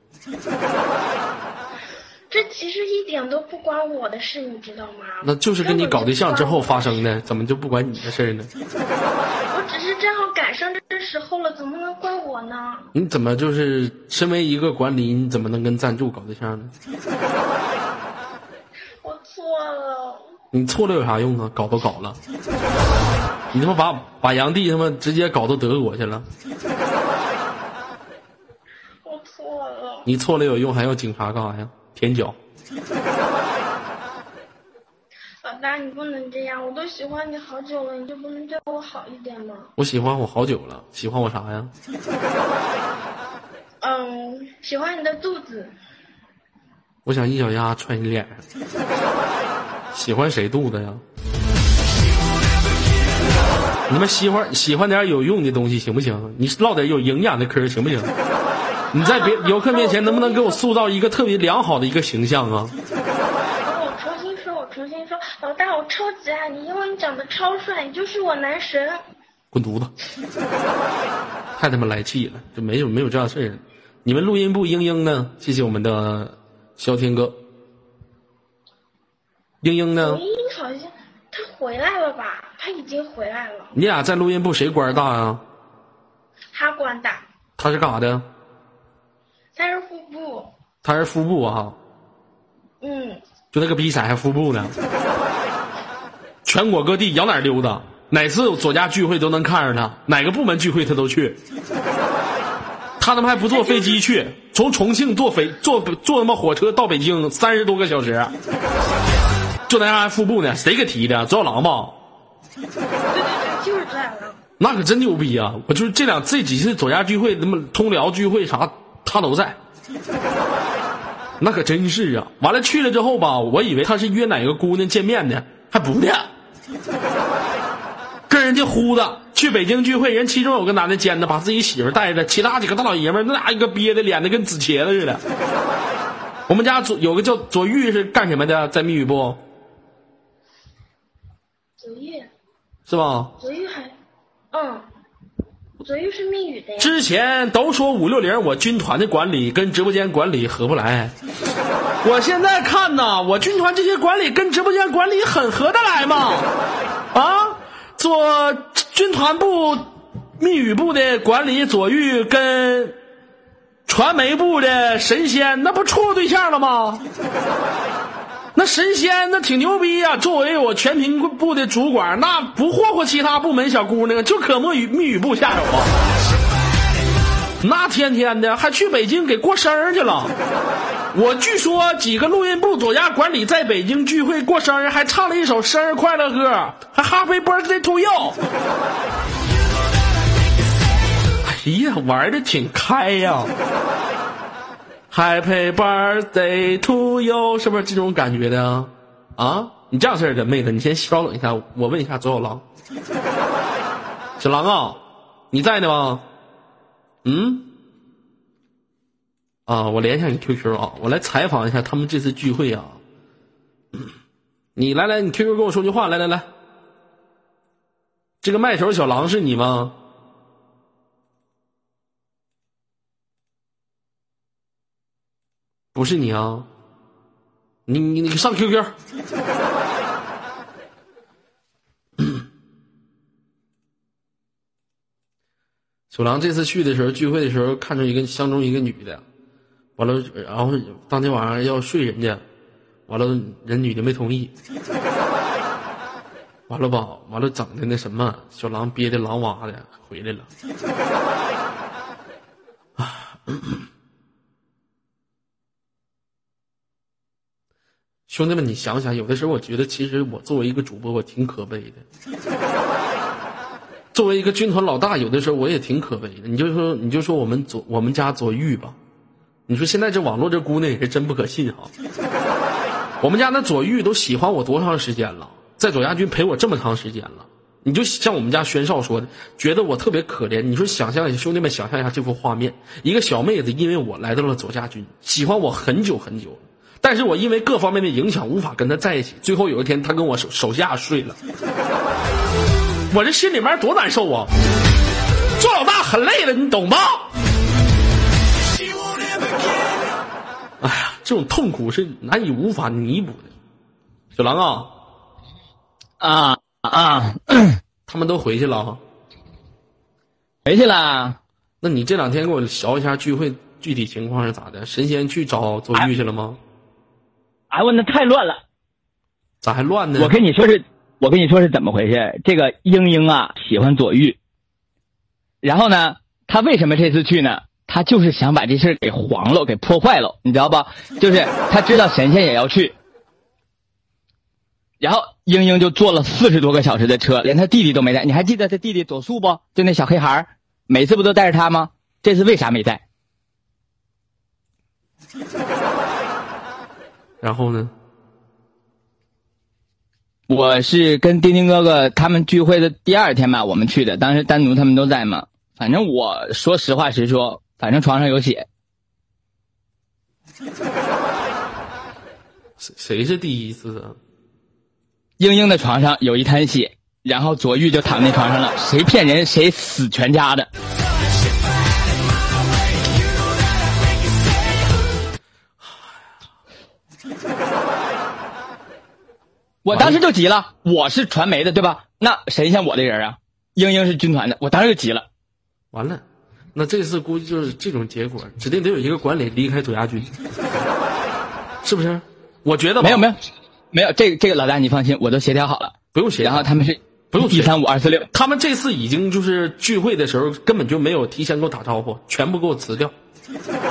一点都不关我的事，你知道吗？那就是跟你搞对象之后发生的。怎么就不管你的事儿呢？我只是正好赶上这时候了，怎么能怪我呢？你怎么就是身为一个管理，你怎么能跟赞助搞对象呢？我错了，你错了有啥用啊？搞都搞了，你他妈把把杨弟他妈直接搞到德国去了，我错了。你错了有用，还要警察干啥呀？舔脚。你不能这样，我都喜欢你好久了，你就不能对我好一点吗？我喜欢我好久了，喜欢我啥呀？嗯，喜欢你的肚子。我想一脚丫踹你脸上。喜欢谁肚子呀？你们喜欢喜欢点有用的东西行不行？你唠点有营养的嗑行不行？你在别游客面前能不能给我塑造一个特别良好的一个形象啊？老大，我超级爱你，因为你长得超帅，你就是我男神。滚犊子！太他妈来气了，就没有没有这样事儿。你们录音部英英呢？谢谢我们的肖天哥。英英呢英英好像他回来了吧？他已经回来了，你俩在录音部谁官儿大啊？他官大，他是干啥的？他是副部。他是副部啊，嗯，就那个逼色还副部呢。全国各地摇哪儿溜达，哪次有左家聚会都能看着他，哪个部门聚会他都去。他他妈还不坐飞机去，从重庆坐飞坐坐他妈火车到北京三十多个小时，就那样还副部呢，谁给提的？左小狼吧？那可真牛逼啊！我就是这两这几次左家聚会，他妈通辽聚会啥，他都在。那可真是啊！完了去了之后吧，我以为他是约哪个姑娘见面呢，还不呢，跟人家呼的。去北京聚会，人其中有个男的尖的，把自己媳妇带着，其他几个大老爷们儿那俩一个憋的脸的跟紫茄子似的。我们家左有个叫左玉是干什么的，在密语不左玉，是吧？左玉还，嗯，左玉是密语的呀。之前都说五六零我军团的管理跟直播间管理合不来，我现在看呐，我军团这些管理跟直播间管理很合得来嘛。啊，做军团部密语部的管理左玉跟传媒部的神仙，那不处对象了吗？那神仙那挺牛逼呀、作为我全屏部的主管，那不霍霍其他部门小姑娘，就可没与密语部下手啊。那天天的还去北京给过生日去了。我据说几个录音部左家管理在北京聚会过生日，还唱了一首生日快乐歌，还 Happy Birthday to you。哎呀，玩的挺开呀、Happy birthday to you，是不是这种感觉的啊？啊，你这样式的妹子，你先稍等一下，我问一下左小狼。小狼啊，你在呢吗？嗯？啊，我连一下你 QQ 啊，我来采访一下他们这次聚会啊。你来来，你 QQ 跟我说句话，来来来。这个麦手小狼是你吗？不是你啊，你你你上 QQ。小狼这次去的时候，聚会的时候看着一个相中一个女的，完了，然后当天晚上要睡人家，完了人女的没同意，完了吧，完了整的那什么，小狼憋的狼哇的回来了。啊兄弟们，你想想，有的时候我觉得，其实我作为一个主播，我挺可悲的。作为一个军团老大，有的时候我也挺可悲的。你就说，你就说我们左我们家左玉吧，你说现在这网络这姑娘也是真不可信哈。我们家那左玉都喜欢我多长时间了，在左家军陪我这么长时间了。你就像我们家宣少说的，觉得我特别可怜。你说想象一下，兄弟们想象一下这幅画面：一个小妹子因为我来到了左家军，喜欢我很久很久，但是我因为各方面的影响无法跟他在一起。最后有一天，他跟我手手下睡了，我这心里面多难受啊！做老大很累了，你懂吗？哎呀，这种痛苦是难以无法弥补的。小狼啊，啊啊，他们都回去了哈。回去了。那你这两天给我聊一下聚会具体情况是咋的？神仙去找左玉去了吗？哎，我那太乱了。咋还乱呢？我跟你说是，我跟你说是怎么回事？这个英英啊喜欢左玉，然后呢，他为什么这次去呢？他就是想把这事给黄了，给破坏了，你知道吧？就是他知道神仙也要去，然后英英就坐了四十多个小时的车，连他弟弟都没带。你还记得他弟弟左素不？就那小黑孩儿每次不都带着他吗？这次为啥没带？然后呢？我是跟丁丁哥哥他们聚会的第二天吧，我们去的，当时单独他们都在嘛。反正我说实话实说，反正床上有血。谁谁是第一次啊？英英的床上有一滩血，然后左玉就躺那床上了。谁骗人谁死全家的。我当时就急了，我是传媒的对吧？那谁像我的人啊？英英是军团的，我当时就急了。完了，那这次估计就是这种结果，指定得有一个管理离开左家军，是不是？我觉得没有没有没有，这个这个老大你放心，我都协调好了。不用协调然后他们是不用协调三五二四六，他们这次已经就是聚会的时候根本就没有提前给我打招呼，全部给我辞掉，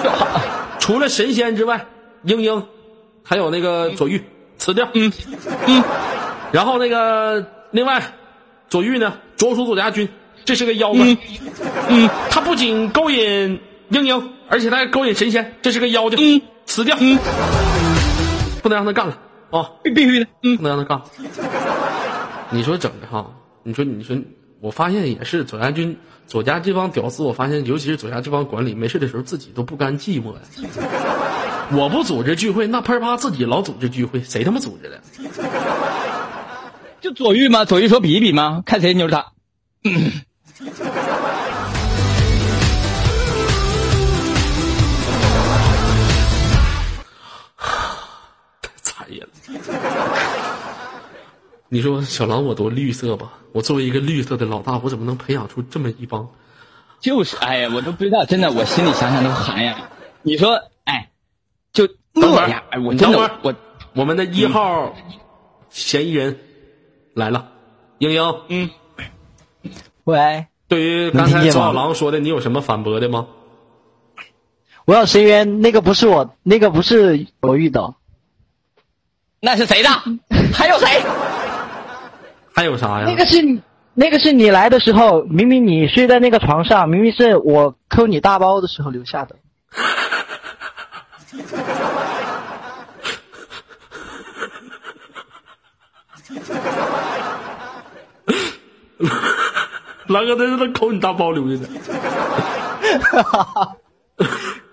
除了神仙之外，英英，还有那个左玉辞掉，嗯嗯，然后那个另外左玉呢，着属左家军，这是个妖怪，嗯，他不仅勾引英英，而且他还勾引神仙，这是个妖精，嗯，辞掉，嗯，不能让他干了啊，必必须的。嗯，不能让他干。你说整的哈，你说你说，我发现也是左家军左家这帮屌丝，我发现尤其是左家这帮管理，没事的时候自己都不甘寂寞呀。我不组织聚会，那喷啪自己老组织聚会，谁他妈组织的？就左玉吗？左玉说比一比吗？看谁牛他。残忍了。你说小狼我多绿色吧？我作为一个绿色的老大，我怎么能培养出这么一帮？就是，哎呀，我都不知道，真的，我心里想想都寒呀。你说，那样，哎，我真的你等会儿，我我们的一号嫌疑人来了，英英。嗯，喂，对于刚才左小能听见吗狼说的，你有什么反驳的吗？我要深渊，那个不是我，那个不是我遇到，那是谁的？还有谁？还有啥呀？那个是你，那个是你来的时候，明明你睡在那个床上，明明是我抠你大包的时候留下的。狼哥在这都抠你大包留下的。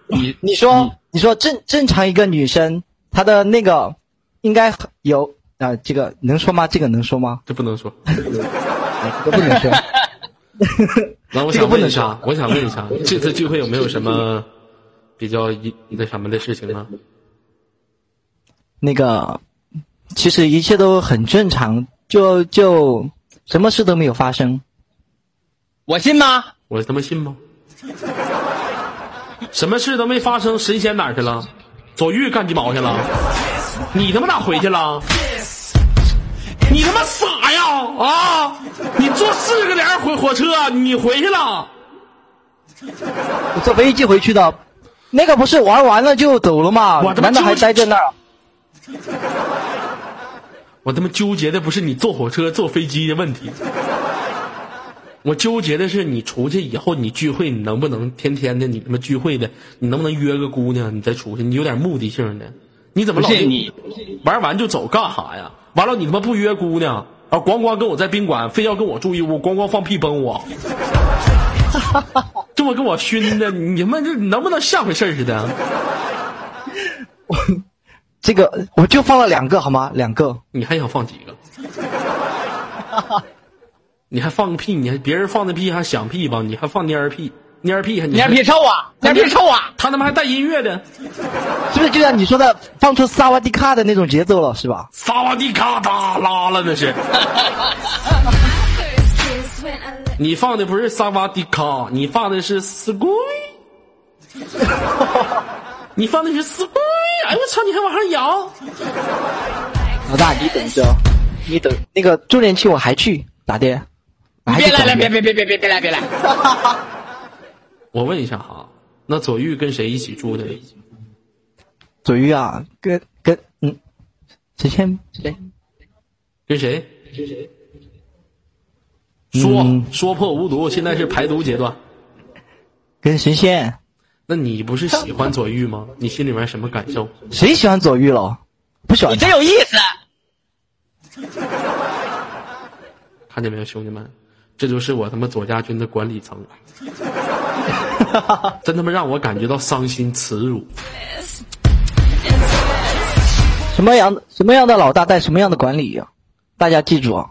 你你说，你说正正常一个女生，她的那个应该有啊、这个能说吗？这个能说吗？这不能说。啊这不能说。那我想问一下，我想问一下，这次聚会有没有什么比较一那什么的事情呢？那个其实一切都很正常，就就什么事都没有发生。我信吗？我他妈信吗？什么事都没发生，神仙哪去了？左玉干鸡毛去了？你他妈咋回去了？你他妈傻呀啊！你坐四个点火火车，你回去了？我坐飞机回去的，那个不是玩完了就走了吗我？他妈难道还就是待在那儿？我他妈纠结的不是你坐火车、坐飞机的问题，我纠结的是你出去以后你聚会你能不能天天的你他妈聚会的你能不能约个姑娘你再出去你有点目的性的，你怎么老你玩完就走干啥呀？完了你他妈不约姑娘啊，咣咣跟我在宾馆非要跟我住一屋，咣咣放屁崩我，这么跟我熏的，你他妈这能不能像回事儿似的？我这个我就放了两个好吗？两个。你还想放几个？你还放个屁？你还别人放的屁还响屁吧？你还放蔫儿屁？蔫儿屁还你还蔫屁臭啊，蔫屁臭啊！他他妈还带音乐的，是不是就像你说的，放出萨瓦迪卡的那种节奏了，是吧？萨瓦迪卡哒拉了那是。你放的不是萨瓦迪卡，你放的是死龟。你放的是死龟，哎呦我操！你还往上摇？老大，你等着，你等那个周年庆我还去咋的？别来了，广别别别别别别来别来！我问一下哈，那左玉跟谁一起住的？左玉啊，跟跟嗯，谁先谁？跟谁？说、嗯说破无毒，现在是排毒阶段。跟神仙？那你不是喜欢左玉吗？你心里面什么感受？谁喜欢左玉了？不喜欢你真有意思。看见没有，兄弟们，这就是我他妈左家军的管理层，真他妈让我感觉到伤心耻辱。什么样的什么样的老大带什么样的管理啊？大家记住啊！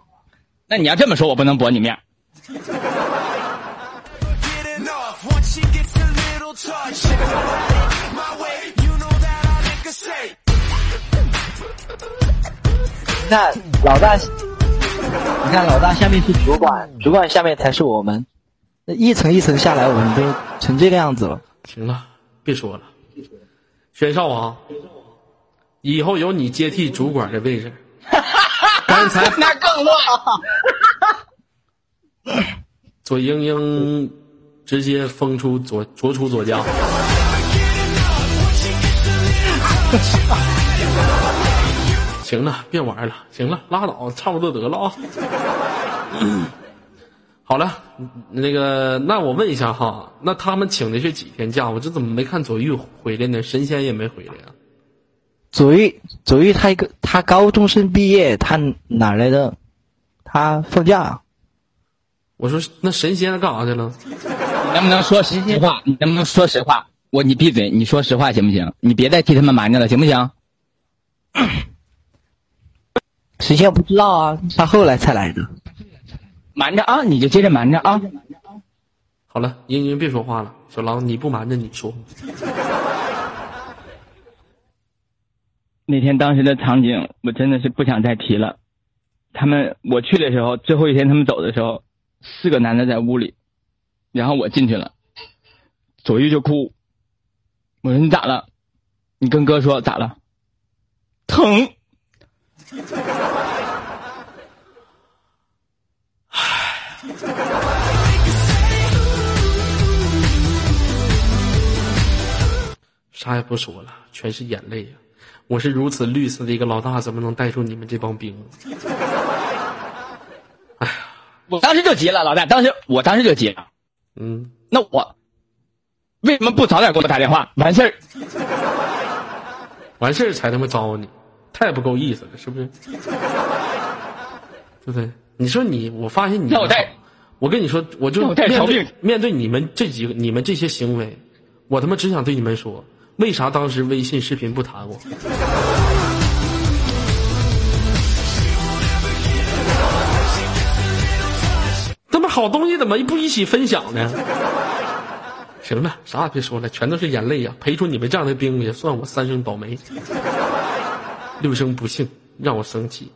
那你要这么说，我不能驳你面。看老大，你看老大下面是主管，主管下面才是我们，那一层一层下来，我们都成这个样子了。行了，别说了，宣少啊，以后由你接替主管的位置。刚才那更乱。左英英直接封出左左出左家。行了，别玩了，行了，拉倒，差不多得了啊。好了，那个，那我问一下哈，那他们请的是几天假？我这怎么没看左玉回来呢？神仙也没回来啊。左玉，左玉他一个他高中生毕业，他哪来的？他放假。我说那神仙干啥去了？你能不能说实话？你能不能说实话？我你闭嘴，你说实话行不行？你别再替他们瞒着了，行不行？神仙不知道啊，他后来才来的。瞒着啊，你就接着瞒着啊。好了，英英别说话了，小狼你不瞒着你说。那天当时的场景，我真的是不想再提了。他们我去的时候，最后一天他们走的时候，四个男的在屋里，然后我进去了，左玉就哭。我说你咋了？你跟哥说咋了？疼。啥也不说了，全是眼泪呀、我是如此绿色的一个老大，怎么能带出你们这帮兵？哎呀我当时就急了，老大，当时我当时就急了。嗯，那我为什么不早点给我打电话？完事儿。完事儿才他妈招你，太不够意思了，是不是？对不对？你说你，我发现你，那我带我跟你说，我就面对面对你们这几个，你们这些行为，我他妈只想对你们说，为啥当时微信视频不弹我？他妈好东西怎么不一起分享呢？行了，啥也别说了，全都是眼泪呀、陪出你们这样的兵，也算我三生倒霉，六生不幸，让我生气。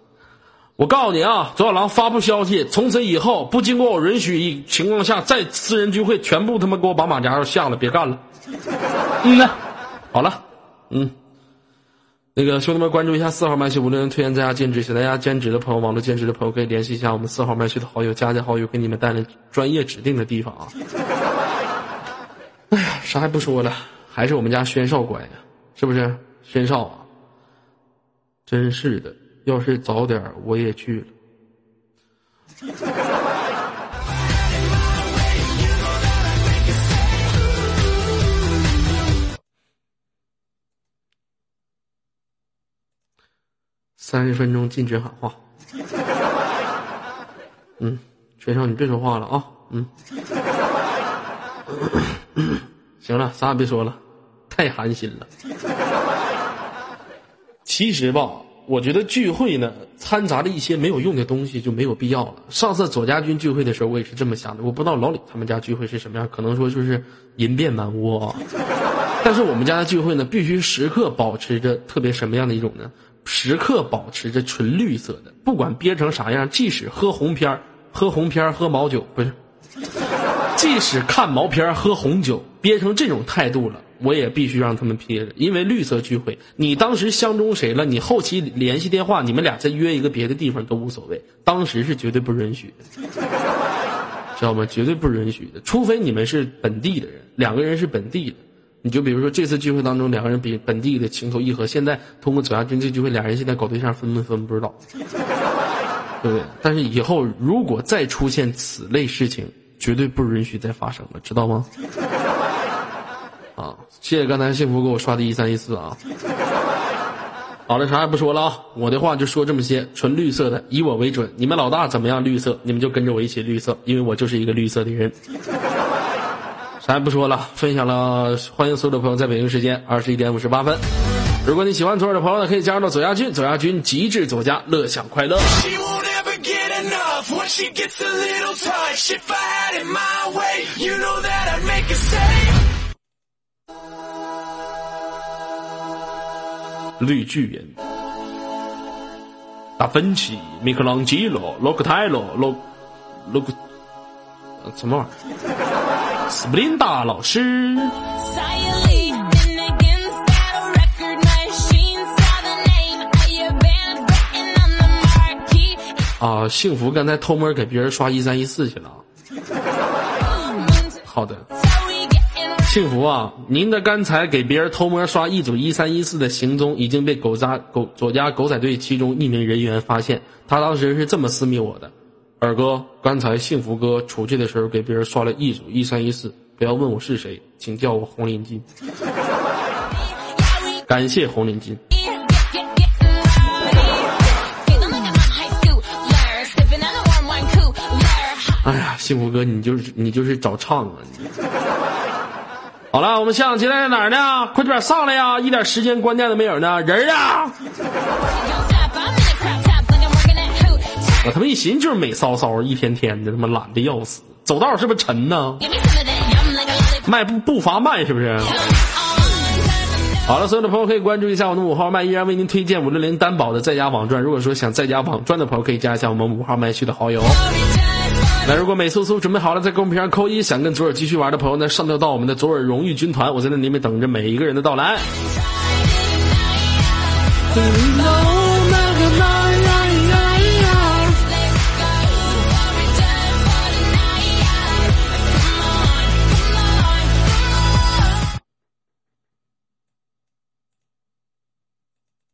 我告诉你啊，左小狼发布消息，从此以后不经过我允许情况下在私人聚会，全部他妈给我把马甲下了，别干了。嗯呐，好了，嗯，那个兄弟们关注一下四号麦序，无论推荐在家兼职，想在家兼职的朋友，网络兼职的朋友可以联系一下我们四号麦序的好友，加加好友，给你们带来专业指定的地方啊。哎呀，啥也不说了，还是我们家轩少乖呀，是不是？轩少啊，真是的，要是早点我也去三十分钟禁止喊话。嗯学生你别说话了啊嗯。行了啥也别说了太寒心了。其实吧我觉得聚会呢，掺杂着一些没有用的东西就没有必要了。上次左家军聚会的时候，我也是这么想的。我不知道老李他们家聚会是什么样，可能说就是银变满屋啊。但是我们家的聚会呢，必须时刻保持着特别什么样的一种呢？时刻保持着纯绿色的，不管憋成啥样，即使喝红片、喝红片、喝毛酒，不是，即使看毛片、喝红酒，憋成这种态度了，我也必须让他们憋着，因为绿色聚会，你当时相中谁了，你后期联系电话，你们俩再约一个别的地方都无所谓，当时是绝对不允许的。知道吗？绝对不允许的，除非你们是本地的人，两个人是本地的。你就比如说这次聚会当中，两个人比本地的情投意合，现在通过左亚军这聚会，俩人现在搞对象分没分不知道，对不对？但是以后如果再出现此类事情，绝对不允许再发生了，知道吗？啊，谢谢刚才幸福给我刷的一三一四啊。好了，啥也不说了啊！我的话就说这么些，纯绿色的，以我为准。你们老大怎么样绿色，你们就跟着我一起绿色，因为我就是一个绿色的人。啥也不说了，分享了，欢迎所有的朋友在北京时间二十一点五十八分。如果你喜欢左耳的朋友呢，可以加入到左亚军，左亚军极致左家，乐享快乐。She gets a little touch. If I had it my way, you know that I make her say. 绿巨人、达芬奇、米克朗基罗、洛克泰罗、洛洛克什么玩意儿？斯普林达老师。啊，幸福刚才偷摸给别人刷一三一四去了。好的。幸福啊，您的刚才给别人偷摸刷一组一三一四的行踪已经被狗扎狗左家狗仔队其中一名人员发现，他当时是这么私密我的：二哥，刚才幸福哥出去的时候给别人刷了一组一三一四，不要问我是谁，请叫我红领巾。感谢红领巾。哎呀，幸福哥，你就是你就是找唱啊！你好了，我们下场接待在哪儿呢？快点上来呀！一点时间观念都没有呢，人儿啊！我他妈一寻就是美骚骚，一天天的他妈懒得要死，走道是不是沉呢？迈步步伐慢是不是？好了，所有的朋友可以关注一下我们五号麦，依然为您推荐五六零担保的在家网赚。如果说想在家网赚的朋友，可以加一下我们五号麦区的好友。那如果美苏苏准备好了，在公屏上扣一，想跟左耳继续玩的朋友呢，上调到我们的左耳荣誉军团，我在那里面等着每一个人的到来。